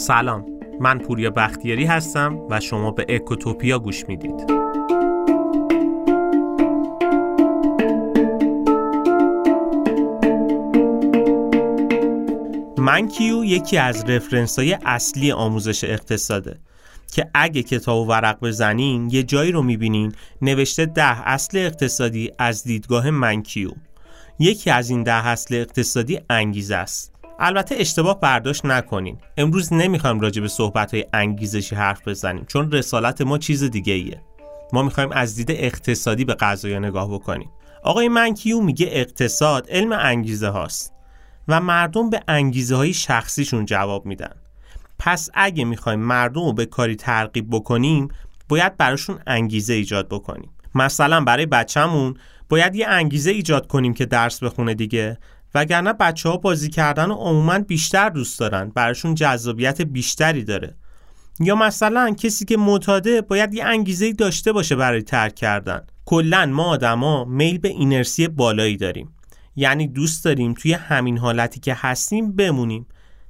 سلام. من پوریا بختیاری هستم و شما به اکوتوپیا گوش می‌دید. منکیو یکی از رفرنس های اصلی آموزش اقتصاده که اگه کتاب و ورق بزنین یه جایی رو می‌بینین نوشته ده اصل اقتصادی از دیدگاه منکیو یکی از این ده اصل اقتصادی انگیزه است. البته اشتباه برداشت نکنین. امروز نمی‌خوایم راجع به صحبت های انگیزشی حرف بزنیم چون رسالت ما چیز دیگه ایه ما می‌خوایم از دید اقتصادی به قضایا نگاه بکنیم. آقای منکیو میگه اقتصاد علم انگیزه هاست و مردم به انگیزه های شخصیشون جواب میدن. پس اگه می‌خوایم مردم رو به کاری ترغیب بکنیم باید براشون انگیزه ایجاد بکنیم. مثلا برای بچهمون باید یه انگیزه ایجاد کنیم که درس بخونه دیگه. وگرنه بچه ها بازی کردن و عموما بیشتر دوست دارن. براشون جذابیت بیشتری داره. یا مثلا کسی که معتاده باید یه انگیزه داشته باشه برای ترک کردن. کلا ما آدما میل به اینرسی بالایی داریم. یعنی دوست داریم توی همین حالتی که هستیم بمونیم.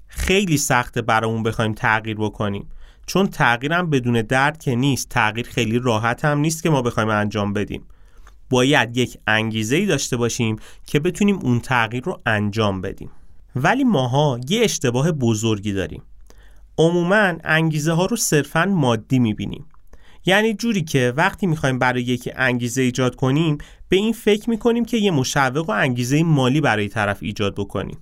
خیلی سخته برامون بخوایم تغییر بکنیم. چون تغییرم بدون درد که نیست. تغییر خیلی راحت هم نیست که ما بخوایم انجام بدیم. باید یک انگیزه ای داشته باشیم که بتونیم اون تغییر رو انجام بدیم. ولی ماها یه اشتباه بزرگی داریم. عموما انگیزه ها رو صرفا مادی می‌بینیم. یعنی جوری که وقتی می‌خوایم برای یکی انگیزه ایجاد کنیم به این فکر می‌کنیم که یه مشوق و انگیزه مالی برای طرف ایجاد بکنیم.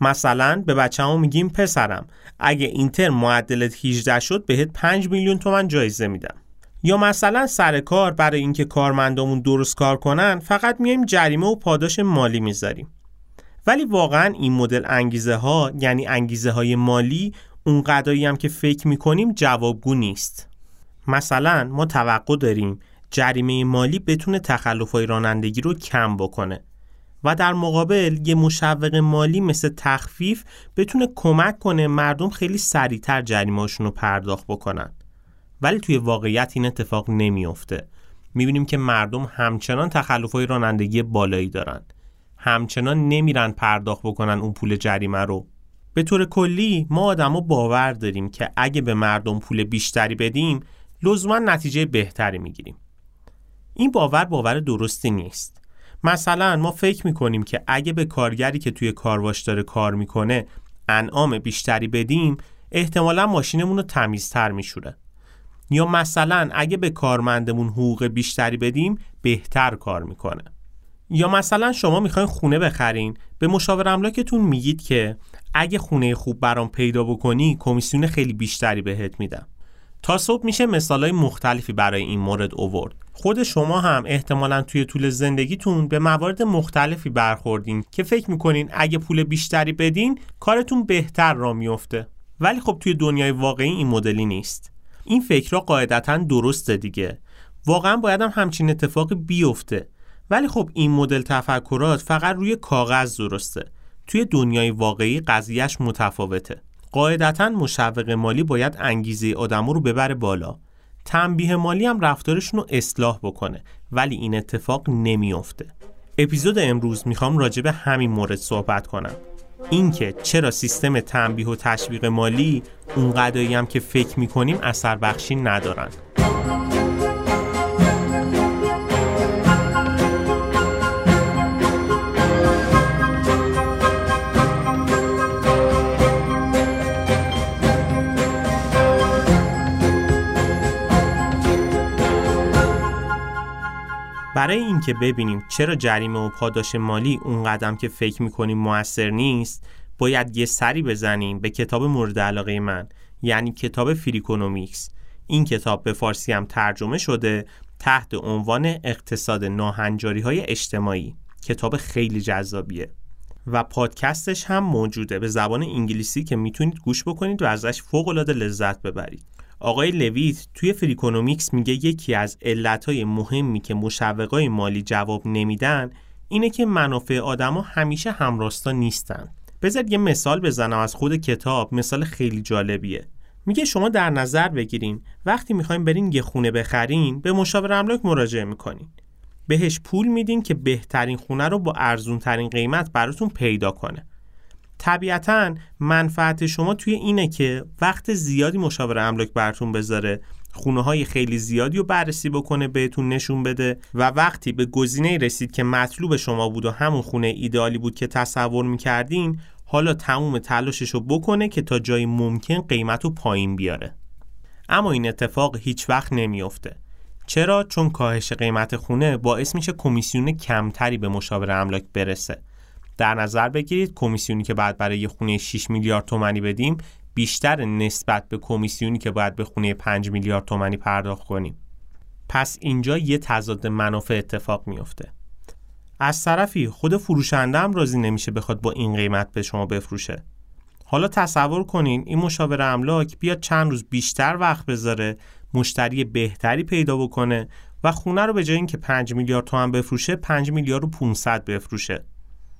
مثلا به بچه‌مون میگیم پسرم اگه اینتر معدلت 18 شد بهت 5 میلیون تومن جایزه میدم. یا مثلا سر کار برای اینکه کارمندامون درست کار کنن فقط میایم جریمه و پاداش مالی می‌ذاریم. ولی واقعا این مدل انگیزه ها یعنی انگیزه های مالی اون قدایی هم که فکر می‌کنیم جوابگو نیست. مثلا ما توقع داریم جریمه مالی بتونه تخلفهای رانندگی رو کم بکنه و در مقابل یه مشوق مالی مثل تخفیف بتونه کمک کنه مردم خیلی سریعتر جریمهاشون رو پرداخت بکنن. ولی توی واقعیت این اتفاق نمیافته. می‌بینیم که مردم همچنان تخلفهای رانندگی بالایی دارن. همچنان نمیرن پرداخت بکنن اون پول جریمه رو. به طور کلی ما آدما باور داریم که اگه به مردم پول بیشتری بدیم لزوما نتیجه بهتری می‌گیریم. این باور باور درستی نیست. مثلا ما فکر می‌کنیم که اگه به کارگری که توی کارواش داره کار می‌کنه انعام بیشتری بدیم احتمالا ماشینمون رو تمیزتر میشوره. یا مثلا اگه به کارمندمون حقوق بیشتری بدیم بهتر کار می‌کنه. یا مثلا شما می‌خواین خونه بخرین به مشاور املاکتون میگید که اگه خونه خوب برام پیدا بکنی کمیسیون خیلی بیشتری بهت میدم تا صبح میشه مثالای مختلفی برای این مورد اوورد خود شما هم احتمالا توی طول زندگیتون به موارد مختلفی برخوردین که فکر می‌کنین اگه پول بیشتری بدین کارتون بهتر را میفته ولی خب توی دنیای واقعی این مدلی نیست. این فکرها قاعدتا درسته دیگه. واقعا باید هم همچین اتفاقی بیفته. ولی خب این مدل تفکرات فقط روی کاغذ درسته. توی دنیای واقعی قضیهش متفاوته. قاعدتا مشوق مالی باید انگیزه آدمو رو ببره بالا. تنبیه مالی هم رفتارشون رو اصلاح بکنه. ولی این اتفاق نمیافته. اپیزود امروز می‌خوام راجع به همین مورد صحبت کنم. اینکه چرا سیستم تنبیه و تشویق مالی اونقدری هم که فکر می‌کنیم اثر بخشی ندارن. برای اینکه ببینیم چرا جریمه و پاداش مالی اون قدم که فکر می‌کنیم موثر نیست باید یه سری بزنیم به کتاب مورد علاقه من یعنی کتاب Freakonomics. این کتاب به فارسی هم ترجمه شده تحت عنوان اقتصاد ناهنجاری های اجتماعی. کتاب خیلی جذابیه. و پادکستش هم موجوده. به زبان انگلیسی که می‌تونید گوش بکنید و ازش فوق العاده لذت ببرید. آقای لویت توی Freakonomics میگه یکی از علتهای مهمی که مشوقای مالی جواب نمیدن اینه که منافع آدما همیشه همراستا نیستن. بذار یه مثال بزنم از خود کتاب مثال خیلی جالبیه. میگه شما در نظر بگیرین وقتی می‌خوایم برین یه خونه بخرین به مشاور املاک مراجعه می‌کنین. بهش پول میدین که بهترین خونه رو با ارزون ترین قیمت براتون پیدا کنه. طبیعتا منفعت شما توی اینه که وقت زیادی مشاور املاک براتون بذاره خونه های خیلی زیادی رو بررسی بکنه بهتون نشون بده و وقتی به گزینه رسید که مطلوب شما بود و همون خونه ایدئالی بود که تصور می‌کردین حالا تموم تلاشش رو بکنه که تا جای ممکن قیمت رو پایین بیاره. اما این اتفاق هیچ وقت نمیافته. چرا؟ چون کاهش قیمت خونه باعث میشه کمیسیون کمتری به مشاور املاک برسه. در نظر بگیرید کمیسیونی که بعد برای یه خونه 6 میلیارد تومانی بدیم بیشتر نسبت به کمیسیونی که باید به خونه 5 میلیارد تومانی پرداخت کنیم. پس اینجا یه تضاد منافع اتفاق میفته از طرفی خود فروشنده هم راضی نمیشه بخواد با این قیمت به شما بفروشه. حالا تصور کنین این مشاور املاک بیاد چند روز بیشتر وقت بذاره مشتری بهتری پیدا بکنه و خونه رو به جای اینکه 5 میلیارد تومن بفروشه 5 میلیارد و 500 بفروشه.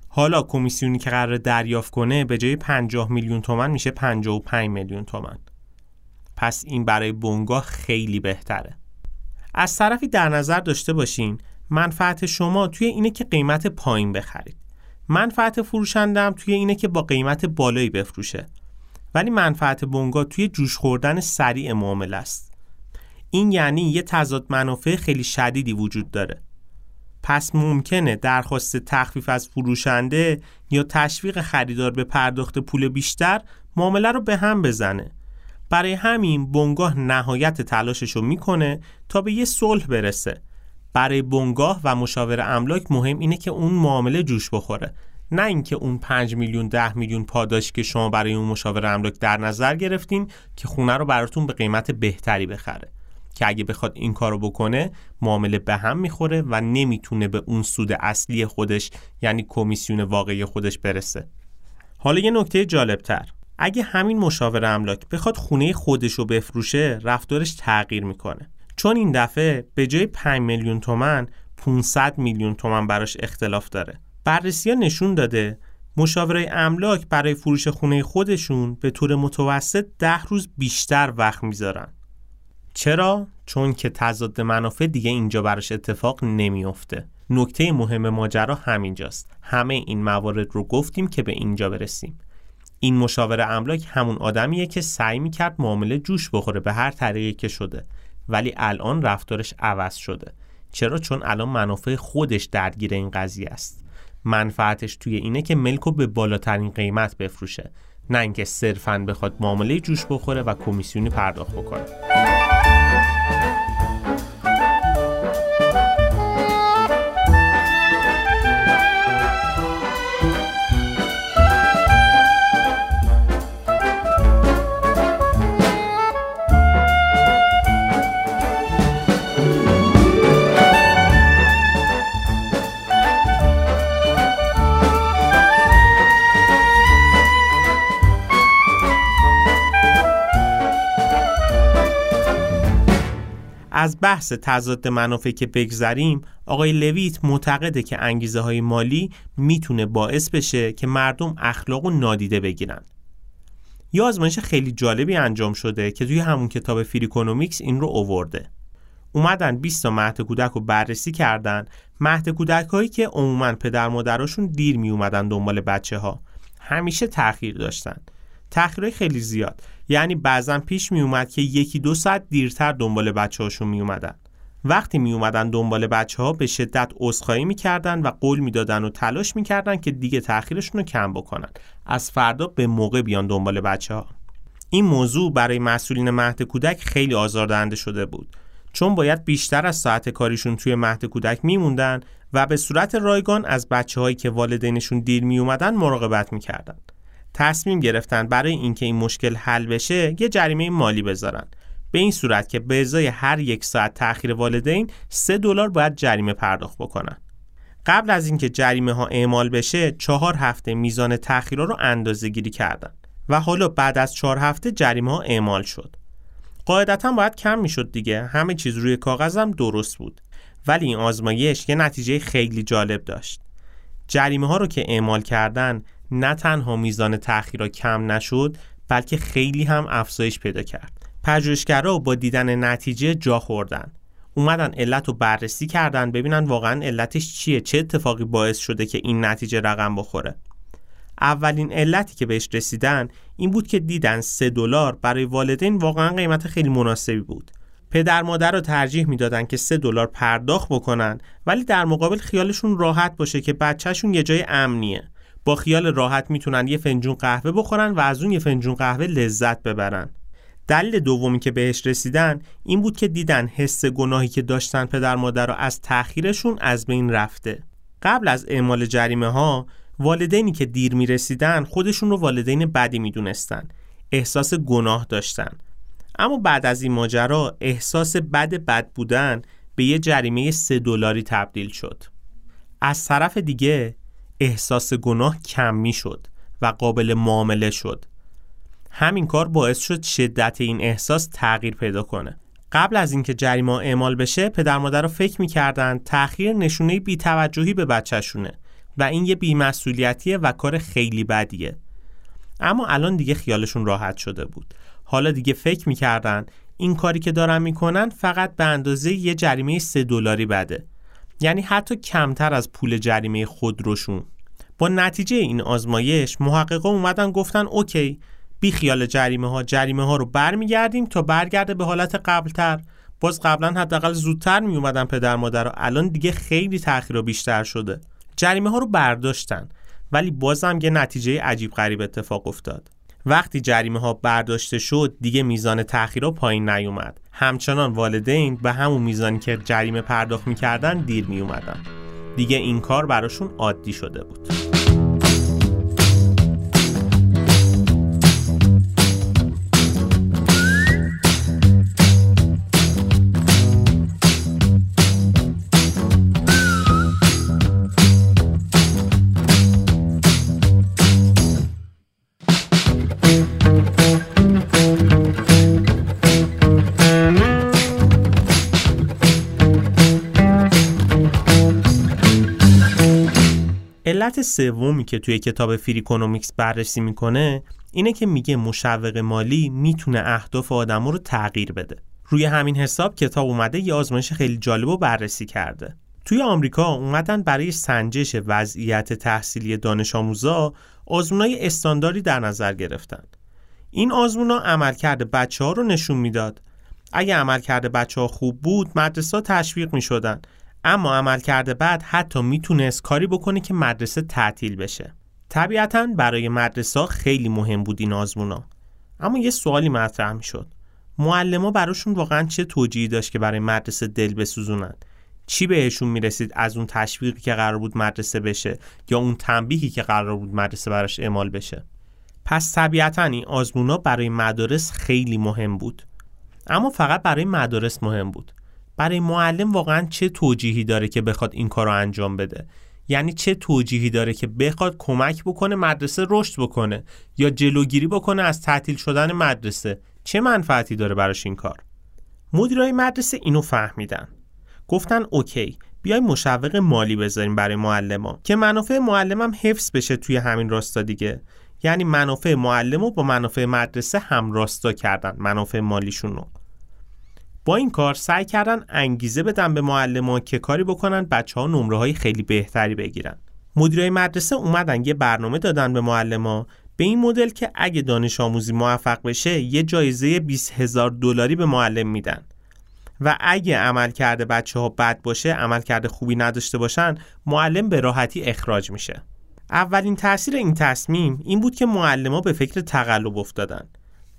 حالا کمیسیونی که قرار دریافت کنه به جای 50 میلیون تومن میشه 55 میلیون تومن. پس این برای بنگاه خیلی بهتره. از طرفی در نظر داشته باشین منفعت شما توی اینه که قیمت پایین بخرید. منفعت فروشندم توی اینه که با قیمت بالایی بفروشه. ولی منفعت بنگاه توی جوش خوردن سریع معامله است. این یعنی یه تضاد منافع خیلی شدیدی وجود داره. پس ممکنه درخواست تخفیف از فروشنده یا تشویق خریدار به پرداخت پول بیشتر معامله رو به هم بزنه. برای همین بنگاه نهایت تلاشش رو می‌کنه تا به یه صلح برسه. برای بنگاه و مشاور املاک مهم اینه که اون معامله جوش بخوره. نه اینکه اون 5 میلیون 10 میلیون پاداش که شما برای اون مشاور املاک در نظر گرفتین که خونه رو براتون به قیمت بهتری بخره. که اگه بخواد این کارو بکنه معامله به هم می‌خوره و نمی‌تونه به اون سود اصلی خودش یعنی کمیسیون واقعی خودش برسه. حالا یه نکته جالبتر. اگه همین مشاور املاک بخواد خونه خودش رو بفروشه رفتارش تغییر می‌کنه. چون این دفعه به جای 5 میلیون تومن 500 میلیون تومن براش اختلاف داره. بررسی ها نشون داده مشاوره املاک برای فروش خونه خودشون به طور متوسط ده روز بیشتر وقت می‌ذارن. چرا؟ چون که تضاد منافع دیگه اینجا براش اتفاق نمیافته. نکته مهم ماجرا همینجاست. همه این موارد رو گفتیم که به اینجا برسیم. این مشاور املاک همون آدمیه که سعی می‌کرد معامله جوش بخوره به هر طریقی که شده. ولی الان رفتارش عوض شده. چرا؟ چون الان منافع خودش درگیر این قضیه است. منفعتش توی اینه که ملکو به بالاترین قیمت بفروشه. نه اینکه صرفا بخواد معامله جوش بخوره و کمیسیونی پرداخت بکنه. Música از بحث تضاد منافع که بگذریم آقای لویت معتقده که انگیزه های مالی می‌تونه باعث بشه که مردم اخلاق و نادیده بگیرن. یه آزمایش خیلی جالبی انجام شده که توی همون کتاب Freakonomics این رو آورده. اومدن 20 تا مهد کودک رو بررسی کردن. مهد کودک هایی که عموما پدر مادراشون دیر می اومدن دنبال بچه ها همیشه تاخیر داشتن. تاخیرهای خیلی زیاد. یعنی بعضا پیش می اومد که یکی دو ساعت دیرتر دنبال بچه هاشون می اومدن وقتی می اومدن دنبال بچه ها به شدت عذرخواهی می‌کردن و قول می‌دادن و تلاش می‌کردن که دیگه تاخیرشون رو کم بکنن. از فردا به موقع بیان دنبال بچه ها این موضوع برای مسئولین مهد کودک خیلی آزاردهنده شده بود. چون باید بیشتر از ساعت کاریشون توی مهد کودک میموندن و به صورت رایگان از بچه هایی که والدینشون دیر می اومدن مراقبت می‌کردن. تصمیم گرفتن برای اینکه این مشکل حل بشه یه جریمه مالی بذارن. به این صورت که به ازای هر یک ساعت تأخیر والدین سه دلار باید جریمه پرداخت بکنن. قبل از اینکه جریمه ها اعمال بشه چهار هفته میزان تأخیرها رو اندازه گیری کردن و حالا بعد از چهار هفته جریمه ها اعمال شد. قاعدتا باید کم می‌شد دیگه. همه چیز روی کاغذم درست بود. ولی این آزمایش یه نتیجه خیلی جالب داشت. جریمه ها رو که اعمال کردن نه تنها میزان تأخیرها کم نشد بلکه خیلی هم افزایش پیدا کرد. پژوهشگرا با دیدن نتیجه جا خوردن. اومدن علت رو بررسی کردن ببینن واقعا علتش چیه چه اتفاقی باعث شده که این نتیجه رقم بخوره. اولین علتی که بهش رسیدن این بود که دیدن سه دلار برای والدین واقعا قیمت خیلی مناسبی بود. پدر مادر رو ترجیح می‌دادن که سه دلار پرداخت بکنن ولی در مقابل خیالشون راحت باشه که بچهشون یه جای امنیه. با خیال راحت می‌تونن یه فنجون قهوه بخورن و از اون یه فنجون قهوه لذت ببرن. دلیل دومی که بهش رسیدن این بود که دیدن حس گناهی که داشتن پدر مادر رو از تأخیرشون از بین رفته. قبل از اعمال جریمه ها والدینی که دیر می رسیدن خودشون رو والدین بدی می دونستن. احساس گناه داشتن. اما بعد از این ماجرا احساس بد بد بودن به یه جریمه سه دلاری تبدیل شد. از طرف دیگه احساس گناه کم می شد و قابل معامله شد. همین کار باعث شد شدت این احساس تغییر پیدا کنه. قبل از اینکه جریمه اعمال بشه پدر مادر رو فکر می‌کردن تأخیر نشونه بیتوجهی به بچهشونه و این یه بیمسئولیتیه و کار خیلی بدیه. اما الان دیگه خیالشون راحت شده بود. حالا دیگه فکر می‌کردن این کاری که دارن می‌کنن فقط به اندازه یه جریمه سه دلاری بده. یعنی حتی کمتر از پول جریمه خودروشون با نتیجه این آزمایش محققا اومدن گفتن اوکی بی خیال جریمه ها جریمه ها رو برمیگردیم تا برگرده به حالت قبلتر. باز قبلا حداقل زودتر می اومدن پدر مادر الان دیگه خیلی تاخیر بیشتر شده. جریمه ها رو برداشتن ولی بازم یه نتیجه عجیب غریب اتفاق افتاد. وقتی جریمه ها برداشته شد دیگه میزان تأخیر پایین نیومد. همچنان والدین به همون میزانی که جریمه پرداخت می‌کردن دیر میومدن دیگه این کار براشون عادی شده بود. سومی که توی کتاب Freakonomics بررسی می‌کنه اینه که میگه مشوق مالی می‌تونه اهداف آدم رو تغییر بده. روی همین حساب کتاب اومده یه آزمایش خیلی جالب رو بررسی کرده. توی آمریکا اومدن برای سنجش وضعیت تحصیلی دانش آموزا آزمونای استانداردی در نظر گرفتن. این آزمونا عملکرد بچه ها رو نشون می‌داد. اگه عملکرد بچه ها خوب بود مدرسه تشویق می شدن اما عمل کرده بعد حتی می‌تونست کاری بکنه که مدرسه تعطیل بشه. طبیعتا برای مدرسه خیلی مهم بود این آزمونا اما یه سوالی مطرح می‌شد. معلما براشون واقعا چه توجیهی داشت که برای مدرسه دل بسوزونن؟ چی بهشون می‌رسید از اون تشویقی که قرار بود مدرسه بشه یا اون تنبیهی که قرار بود مدرسه براش اعمال بشه؟ پس طبیعتا این آزمونا برای مدارس خیلی مهم بود. اما فقط برای مدارس مهم بود. برای معلم واقعا چه توجیهی داره که بخواد این کار رو انجام بده؟ یعنی چه توجیهی داره که بخواد کمک بکنه مدرسه رشد بکنه یا جلوگیری بکنه از تعطیل شدن مدرسه؟ چه منفعتی داره براش این کار؟ مدیرای مدرسه اینو فهمیدن. گفتن اوکی بیای مشوق مالی بذاریم برای معلم که منافع معلم هم حفظ بشه توی همین راستا دیگه. یعنی منافع معلم رو با منافع مدرسه هم راستا کردن منافع مالیشون رو با این کار سعی کردن انگیزه بدن به معلمان که کاری بکنن بچه ها نمره های خیلی بهتری بگیرن. مدیرای مدرسه اومدن یه برنامه دادن به معلما به این مدل که اگه دانش آموزی موفق بشه یه جایزه 20 هزار دلاری به معلم میدن. و اگه عمل کرده بچه ها بد باشه عمل کرده خوبی نداشته باشن معلم به راحتی اخراج میشه. اولین تاثیر این تصمیم این بود که معلم به فکر تقلب افتادن.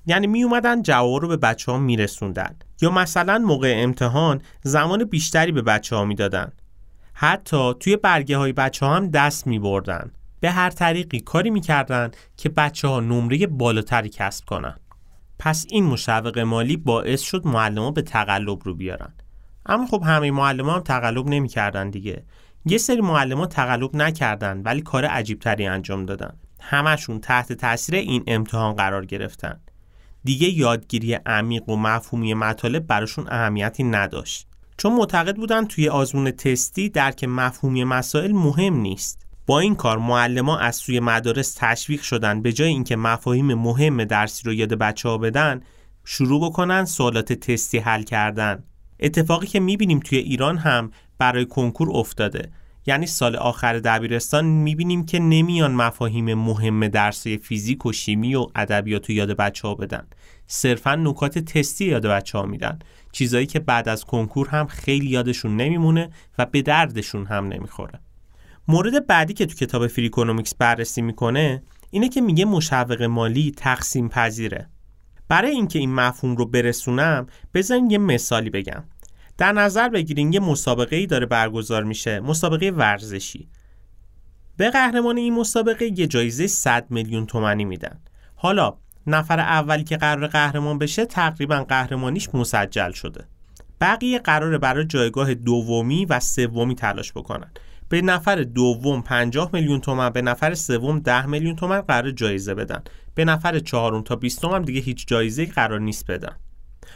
یعنی می اومدن جواب رو به بچه ها می رسوندن. یا مثلا موقع امتحان زمان بیشتری به بچه ها می‌دادن. حتی توی برگه های بچه ها هم دست می بردن. به هر طریقی کاری می‌کردن که بچه ها نمره بالاتری کسب کنن. پس این مشوق مالی باعث شد معلم به تقلب رو بیارن. اما خب همه معلم هم تقلب نمی‌کردن دیگه. یه سری معلم تقلب نکردن ولی کار عجیب تری انجام دادن. همشون تحت تاثیر این امتحان قرار گرفتن. دیگه یادگیری عمیق و مفهومی مطالب براشون اهمیتی نداشت. چون معتقد بودن توی آزمون تستی درک مفهومی مسائل مهم نیست. با این کار معلما از سوی مدارس تشویق شدن به جای اینکه مفاهیم مهم درسی رو یاد بچه ها بدن شروع بکنن سوالات تستی حل کردن. اتفاقی که می‌بینیم توی ایران هم برای کنکور افتاده. یعنی سال آخر دبیرستان می‌بینیم که نمیان مفاهیم مهم درسی فیزیک و شیمی و ادبیات و یاد بچه ها بدن. صرفا نکات تستی یاد بچه ها میدن. چیزایی که بعد از کنکور هم خیلی یادشون نمیمونه و به دردشون هم نمی‌خوره. مورد بعدی که تو کتاب Freakonomics بررسی می‌کنه اینه که میگه مشوق مالی تقسیم پذیره برای اینکه این مفهوم رو برسونم بذارین یه مثالی بگم. در نظر بگیرین یه مسابقه ای داره برگزار میشه مسابقه ورزشی. به قهرمان این مسابقه یه جایزه 100 میلیون تومانی میدن. حالا نفر اولی که قرار قهرمان بشه تقریبا قهرمانیش مسجل شده. بقیه قراره برای جایگاه دومی و سومی تلاش بکنن. به نفر دوم 50 میلیون تومن به نفر سوم 10 میلیون تومن قرار جایزه بدن. به نفر چهارم تا بیستم هم دیگه هیچ جایزه قرار نیست بدن.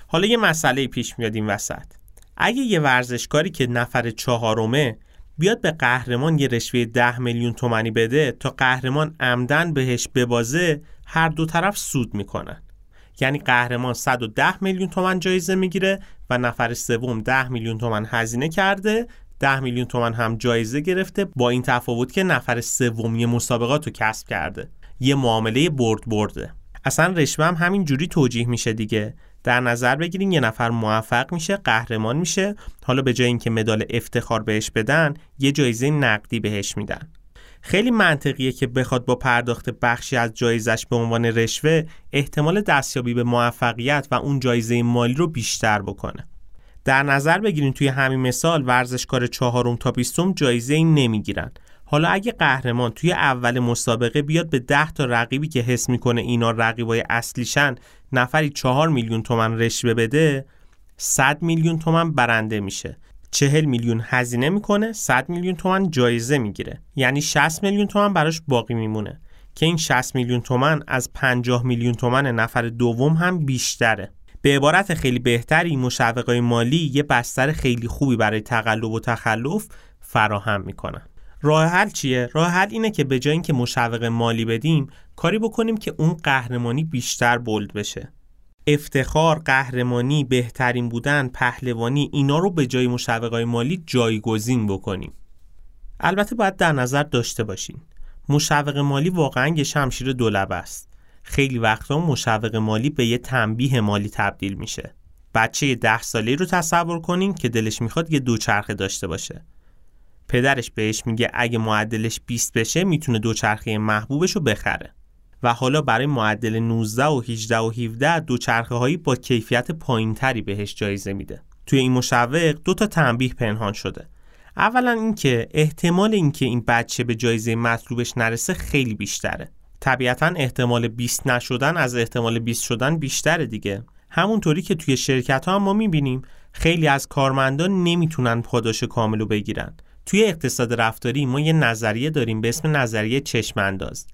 حالا یه مسئله پیش میاد این وسط. اگه یه ورزشکاری که نفر چهارمه بیاد به قهرمان یه رشوه 10 میلیون تومنی بده تا قهرمان عمدن بهش ببازه هر دو طرف سود می‌کنن. یعنی قهرمان 110 میلیون تومن جایزه می‌گیره و نفر سوم 10 میلیون تومن هزینه کرده 10 میلیون تومن هم جایزه گرفته با این تفاوت که نفر سومی مسابقات رو کسب کرده. یه معامله برد برده اصلا رشوه هم همین جوری توجیه میشه دیگه. در نظر بگیرین یه نفر موفق میشه قهرمان میشه. حالا به جای اینکه مدال افتخار بهش بدن یه جایزه نقدی بهش میدن. خیلی منطقیه که بخواد با پرداخت بخشی از جایزش به عنوان رشوه احتمال دستیابی به موفقیت و اون جایزه مالی رو بیشتر بکنه. در نظر بگیرین توی همین مثال ورزشکار چهارم تا بیستم جایزه این نمی‌گیرن. حالا اگه قهرمان توی اول مسابقه بیاد به ده تا رقیبی که حس می‌کنه اینا رقیبای اصلیشن نفری چهار میلیون تومن رشوه بده 100 میلیون تومن برنده میشه. چهل میلیون هزینه می‌کنه 100 میلیون تومن جایزه می‌گیره. یعنی 60 میلیون تومن براش باقی میمونه. که این 60 میلیون تومن از 50 میلیون تومن نفر دوم هم بیشتره. به عبارت خیلی بهتری مشوقای مالی یه بستر خیلی خوبی برای تقلب و تخلف فراهم می‌کنن. راه حل چیه؟ راه حل اینه که به جای اینکه مشوق مالی بدیم کاری بکنیم که اون قهرمانی بیشتر بولد بشه. افتخار، قهرمانی، بهترین بودن، پهلوانی اینا رو به جای مشوقای مالی جایگزین بکنیم. البته باید در نظر داشته باشیم مشوق مالی واقعا یه شمشیر دولبه است. خیلی وقتا مشوق مالی به یه تنبیه مالی تبدیل میشه. بچه ده ساله رو تصور کنین که دلش می‌خواد یه دوچرخه داشته باشه. پدرش بهش میگه اگه معدلش 20 بشه می‌تونه دوچرخه محبوبش رو بخره. و حالا برای معدل 19 و 18 و 17 دوچرخه هایی با کیفیت پایینتری بهش جایزه میده. توی این مشوق دو تا تنبیه پنهان شده. اولا اینکه احتمال اینکه این بچه به جایزه مطلوبش نرسه خیلی بیشتره. طبیعتا احتمال 20 نشدن از احتمال 20 شدن بیشتره دیگه. همونطوری که توی شرکت ها هم ما می‌بینیم خیلی از کارمندان نمی‌تونن پاداش کامل رو بگیرن. توی اقتصاد رفتاری ما یه نظریه داریم به اسم نظریه چشم انداز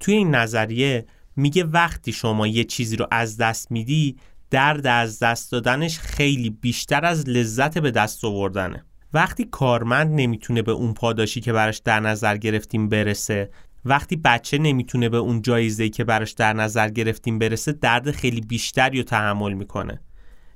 توی این نظریه میگه وقتی شما یه چیزی رو از دست میدی درد از دست دادنش خیلی بیشتر از لذت به دست آوردنه. وقتی کارمند نمی‌تونه به اون پاداشی که براش در نظر گرفتیم برسه وقتی بچه نمی‌تونه به اون جایزه‌ای که براش در نظر گرفتیم برسه درد خیلی بیشتری رو تحمل می‌کنه.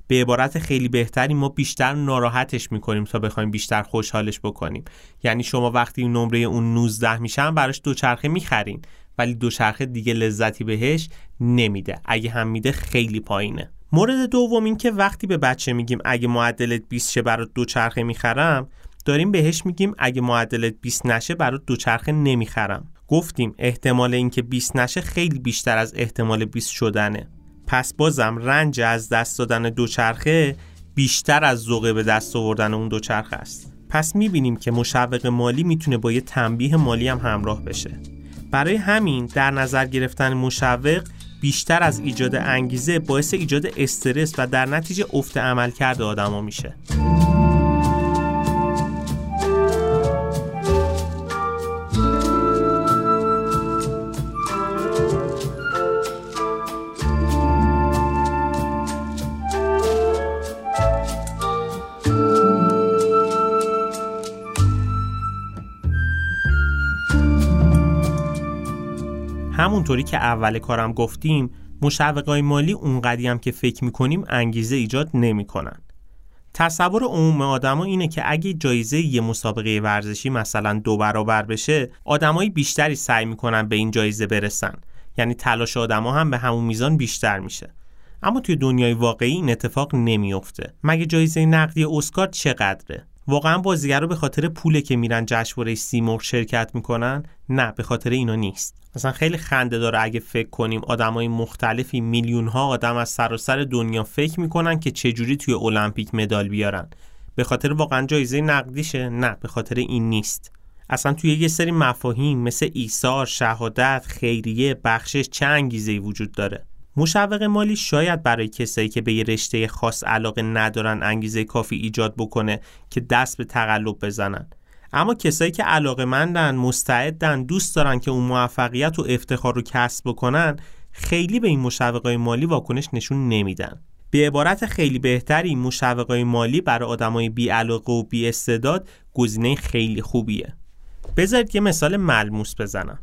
به عبارت خیلی بهتری ما بیشتر ناراحتش می‌کنیم تا بخوایم بیشتر خوشحالش بکنیم. یعنی شما وقتی نمره اون 19 میشن براش دوچرخه می‌خرین ولی دوچرخه دیگه لذتی بهش نمیده. اگه هم میده خیلی پایینه. مورد دوم این که وقتی به بچه میگیم اگه معدلت 20 شه برات دوچرخه می‌خرم داریم بهش میگیم اگه معدلت 20 نشه برات دوچرخه نمی‌خرم. گفتیم احتمال اینکه 20 نشه خیلی بیشتر از احتمال 20 شدنه. پس بازم رنج از دست دادن دوچرخه بیشتر از ذوق به دست آوردن اون دوچرخه است. پس می‌بینیم که مشوق مالی می‌تونه با یه تنبیه مالی هم همراه بشه. برای همین در نظر گرفتن مشوق بیشتر از ایجاد انگیزه باعث ایجاد استرس و در نتیجه افت عمل کرده آدما میشه. همونطوری که اول کارم گفتیم مشوقای مالی اونقدی هم که فکر می‌کنیم انگیزه ایجاد نمی‌کنن. تصور عموم آدما اینه که اگه جایزه یه مسابقه ورزشی مثلا دو برابر بشه آدمای بیشتری سعی می‌کنن به این جایزه برسن. یعنی تلاش آدما هم به همون میزان بیشتر میشه. اما توی دنیای واقعی این اتفاق نمیافته. مگه جایزه نقدی اسکار چقدره؟ واقعا بازیگرا به خاطر پوله که میرن جشنواره سیمرغ شرکت می‌کنن نه به خاطر اینا نیست. مثلا خیلی خنده داره اگه فکر کنیم آدمای مختلفی میلیون ها آدم از سراسر دنیا فکر می‌کنن که چجوری توی المپیک مدال بیارن. به خاطر واقعا جایزه نقدیشه نه به خاطر این نیست. اصلا توی یه سری مفاهیم مثل ایثار، شهادت، خیریه، بخشش چه انگیزه وجود داره؟ مشوق مالی شاید برای کسایی که به یه رشته خاص علاقه ندارن انگیزه کافی ایجاد بکنه که دست به تقلب بزنن. اما کسایی که علاقه مندن مستعدن دوست دارن که اون موفقیت و افتخار رو کسب بکنن خیلی به این مشوقای مالی واکنش نشون نمیدن. به عبارت خیلی بهتری مشوقای مالی برای آدمای بی علاقه و بی استعداد گزینه خیلی خوبیه. بذارید یه مثال ملموس بزنم.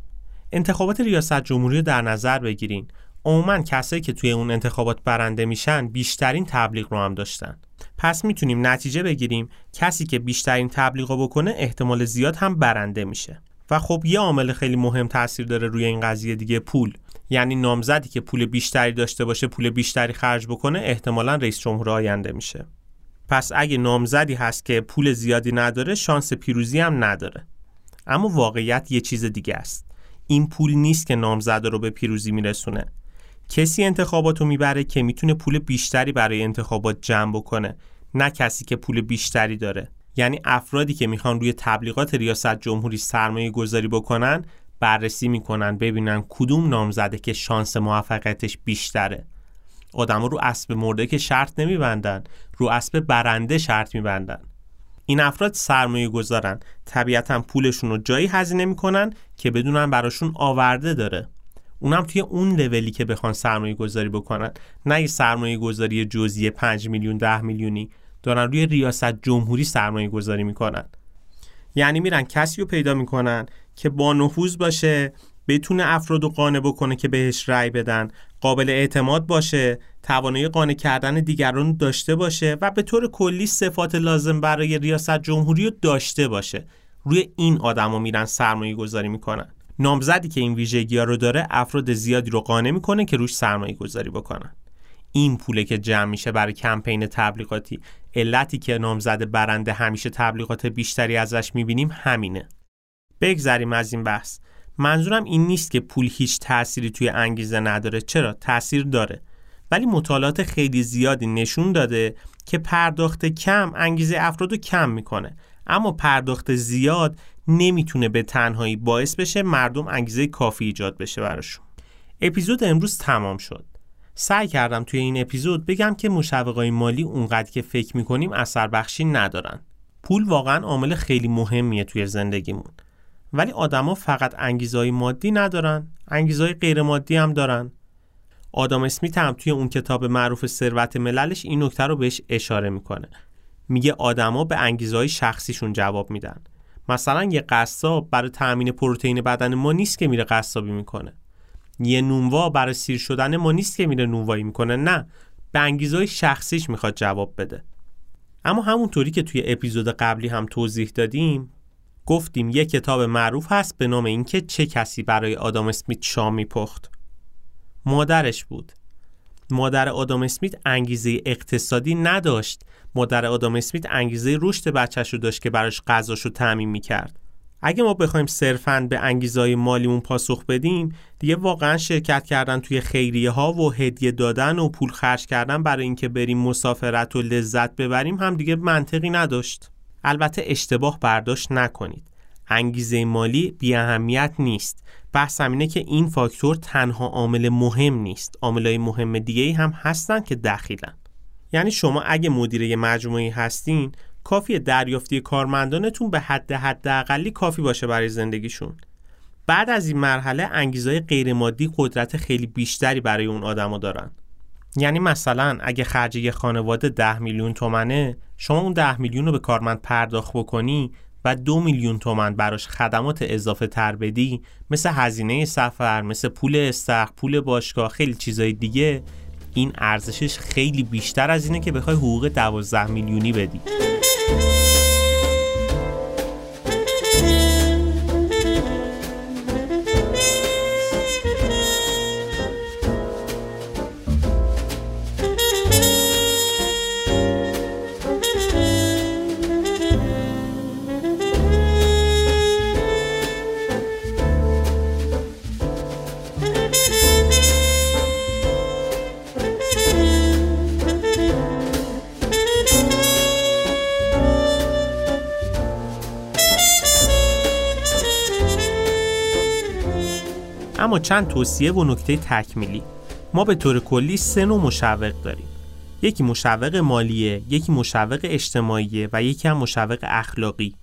انتخابات ریاست جمهوری رو در نظر بگیرین. عموما کسایی که توی اون انتخابات برنده میشن بیشترین تبلیغ رو هم داشتن. پس می‌تونیم نتیجه بگیریم کسی که بیشترین تبلیغ رو بکنه احتمال زیاد هم برنده میشه. و خب یه عامل خیلی مهم تاثیر داره روی این قضیه دیگه پول. یعنی نامزدی که پول بیشتری داشته باشه پول بیشتری خرج بکنه احتمالا رئیس جمهور آینده میشه. پس اگه نامزدی هست که پول زیادی نداره شانس پیروزی هم نداره. اما واقعیت یه چیز دیگه است. این پول نیست که نامزد رو به پیروزی میرسونه. کسی انتخاباتو می‌بره که می‌تونه پول بیشتری برای انتخابات جمع بکنه نه کسی که پول بیشتری داره. یعنی افرادی که می‌خوان روی تبلیغات ریاست جمهوری سرمایه گذاری بکنن بررسی می‌کنن ببینن کدوم نامزده که شانس موفقیتش بیشتره. آدما رو اسب مرده که شرط نمیبندن رو اسب برنده شرط میبندن. این افراد سرمایه گذارن. طبیعتا پولشون رو جایی هزینه می‌کنن که بدونن براشون آورده داره. اونم توی اون لولی که بخوان سرمایه گذاری بکنن. نه یه سرمایه گذاری جزئی 5 میلیون 10 میلیونی. دارن روی ریاست جمهوری سرمایه گذاری می‌کنن. یعنی میرن کسی رو پیدا می‌کنن که با نفوذ باشه بتونه افراد رو قانع بکنه که بهش رأی بدن قابل اعتماد باشه توانایی قانع کردن دیگران داشته باشه و به طور کلی صفات لازم برای ریاست جمهوری رو داشته باشه. روی این آدما میرن سرمایه گذاری می‌کنن. نامزدی که این ویژگی ها رو داره افراد زیادی رو قانع می‌کنه که روش سرمایه گذاری بکنن. این پوله که جمع میشه برای کمپین تبلیغاتی علتی که نامزد برنده همیشه تبلیغات بیشتری ازش می‌بینیم همینه. بگذریم از این بحث. منظورم این نیست که پول هیچ تأثیری توی انگیزه نداره. چرا؟ تاثیر داره. ولی مطالعات خیلی زیادی نشون داده که پرداخت کم انگیزه افراد رو کم می‌کنه. اما پرداخت زیاد نمی‌تونه به تنهایی باعث بشه مردم انگیزه کافی ایجاد بشه براشون. اپیزود امروز تمام شد. سعی کردم توی این اپیزود بگم که مشوقای مالی اونقدر که فکر می‌کنیم اثر بخشی ندارن. پول واقعا عامل خیلی مهمیه توی زندگیمون. ولی آدما فقط انگیزهای مادی ندارن انگیزهای غیر مادی هم دارن. آدم اسمیت هم توی اون کتاب معروف ثروت مللش این نکته رو بهش اشاره می‌کنه. میگه آدما به انگیزهای شخصیشون جواب میدن. مثلا یه قصاب برای تأمین پروتئین بدن ما نیست که میره قصابی می‌کنه. یه نونوا برای سیر شدن ما نیست که میره نونوایی می‌کنه نه. به انگیزهای شخصیش می‌خواد جواب بده. اما همونطوری که توی اپیزود قبلی هم توضیح دادیم گفتیم یه کتاب معروف هست به نام اینکه چه کسی برای آدام اسمیت شام میپخت مادرش بود. مادر آدام اسمیت انگیزه اقتصادی نداشت. مادر آدام اسمیت انگیزه رشد بچهش رو داشت که براش غذاش رو تعمین می‌کرد. اگه ما بخوایم صرفا به انگیزهای مالیمون پاسخ بدیم دیگه واقعا شرکت کردن توی خیریه ها و هدیه دادن و پول خرج کردن برای اینکه بریم مسافرت و لذت ببریم هم دیگه منطقی نداشت. البته اشتباه برداشت نکنید. انگیزه مالی بی اهمیت نیست. بحث اینه که این فاکتور تنها عامل مهم نیست. عاملای مهم دیگه هم هستن که دخیلن. یعنی شما اگه مدیر یه مجموعی هستین کافی دریافتی کارمندانتون به حد حداقلی کافی باشه برای زندگیشون. بعد از این مرحله انگیزهای غیر مادی قدرت خیلی بیشتری برای اون آدما دارن. یعنی مثلا اگه خرج خانواده 10 میلیون تومنه شما اون 10 میلیون رو به کارمند پرداخت بکنی و دو میلیون تومن براش خدمات اضافه تر بدی مثل هزینه سفر مثل پول استخ پول باشگاه خیلی چیزای دیگه این ارزشش خیلی بیشتر از اینه که بخوای حقوق 12 میلیونی بدی. چند توصیه و نکته تکمیلی. ما به طور کلی سه نوع مشوق داریم. یکی مشوق مالیه یکی مشوق اجتماعیه و یکی هم مشوق اخلاقی.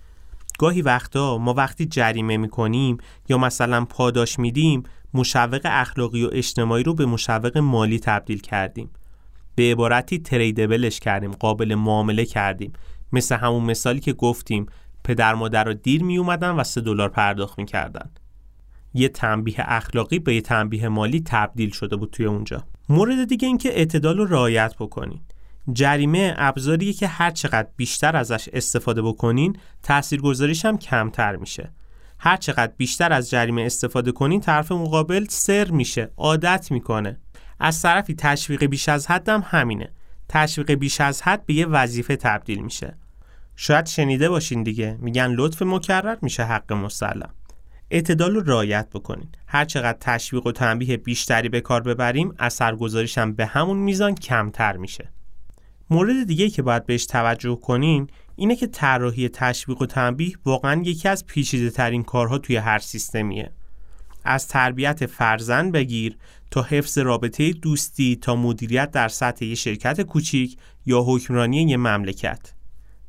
گاهی وقتا ما وقتی جریمه می‌کنیم یا مثلا پاداش میدیم مشوق اخلاقی و اجتماعی رو به مشوق مالی تبدیل کردیم. به عبارتی تریدبلش کردیم قابل معامله کردیم. مثل همون مثالی که گفتیم پدر مادر رو دیر می اومدن و سه دلار پرداخت می‌کردن. یه تنبیه اخلاقی به یه تنبیه مالی تبدیل شده بود توی اونجا. مورد دیگه این که اعتدال رو رعایت بکنین. جریمه ابزاریه که هر چقدر بیشتر ازش استفاده بکنین تاثیرگذاریش هم کمتر میشه. هر چقدر بیشتر از جریمه استفاده کنین طرف مقابل سر میشه عادت می‌کنه. از طرفی تشویق بیش از حد هم همینه. تشویق بیش از حد به یه وظیفه تبدیل میشه. شاید شنیده باشین دیگه. میگن لطف مکرر میشه حق مسلم. اعتدال رو رعایت بکنین. هر چقدر تشویق و تنبیه بیشتری به کار ببریم اثرگذاریش هم به همون میزان کمتر میشه. مورد دیگه که باید بهش توجه کنین اینه که طراحی تشویق و تنبیه واقعا یکی از پیچیده ترین کارها توی هر سیستمیه. از تربیت فرزند بگیر تا حفظ رابطه دوستی تا مدیریت در سطح یه شرکت کوچیک یا حکمرانی یه مملکت.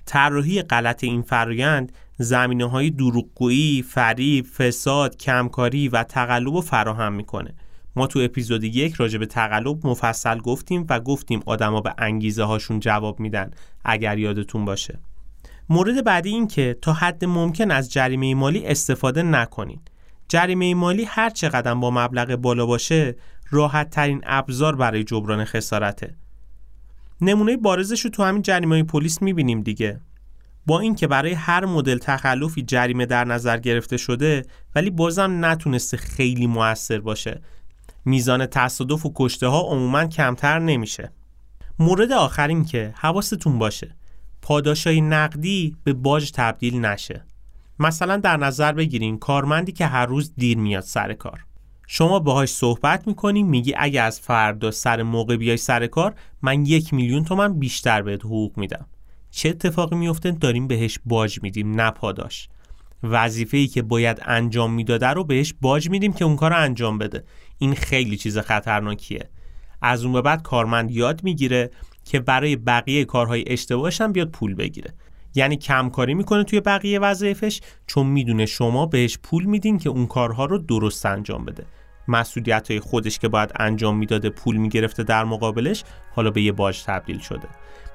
طراحی غلط این فرایند زمینه های دروغگویی، فریب، فساد، کمکاری و تقلب رو فراهم می‌کنه. ما تو اپیزود یک راجع به تقلب مفصل گفتیم و گفتیم آدما به انگیزه هاشون جواب میدن اگر یادتون باشه. مورد بعدی این که تا حد ممکن از جریمه مالی استفاده نکنین. جریمه مالی هر چقدر با مبلغ بالا باشه راحت ترین ابزار برای جبران خسارته. نمونه بارزش رو تو همین جریمه پلیس می‌بینیم دیگه. با اینکه برای هر مدل تخلفی جریمه در نظر گرفته شده ولی بازم نتونسته خیلی موثر باشه. میزان تصادف و کشته ها عموما کمتر نمیشه. مورد آخر این که حواستون باشه پاداشای نقدی به باج تبدیل نشه. مثلا در نظر بگیرین کارمندی که هر روز دیر میاد سر کار. شما باهاش صحبت می‌کنی میگی اگه از فردا سر موقع بیای سر کار من یک میلیون تومن بیشتر بهت حقوق میدم. چه اتفاقی میفته داریم بهش باج میدیم نه پاداش وظیفه ای که باید انجام می‌داده رو بهش باج میدیم که اون کار انجام بده. این خیلی چیز خطرناکیه. از اون به بعد کارمند یاد می‌گیره که برای بقیه کارهای اشتباهش هم بیاد پول بگیره. یعنی کمکاری می‌کنه توی بقیه وظایفش چون می‌دونه شما بهش پول میدین که اون کارها رو درست انجام بده. مسئولیت های خودش که باید انجام می‌داده پول می‌گرفته در مقابلش حالا به یه باج تبدیل شده.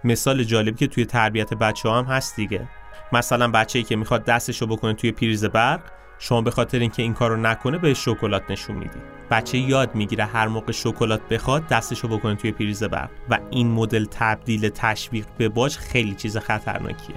مثال جالبی که توی تربیت بچه ها هم هست دیگه. مثلا بچه ای که می‌خواد دستشو بکنه توی پریز برق شما به خاطر اینکه این کارو نکنه به شکلات نشون میدی. بچه یاد می‌گیره هر موقع شکلات بخواد دستشو بکنه توی پریز برق. و این مدل تبدیل تشویق به باج خیلی چیز خطرناکیه.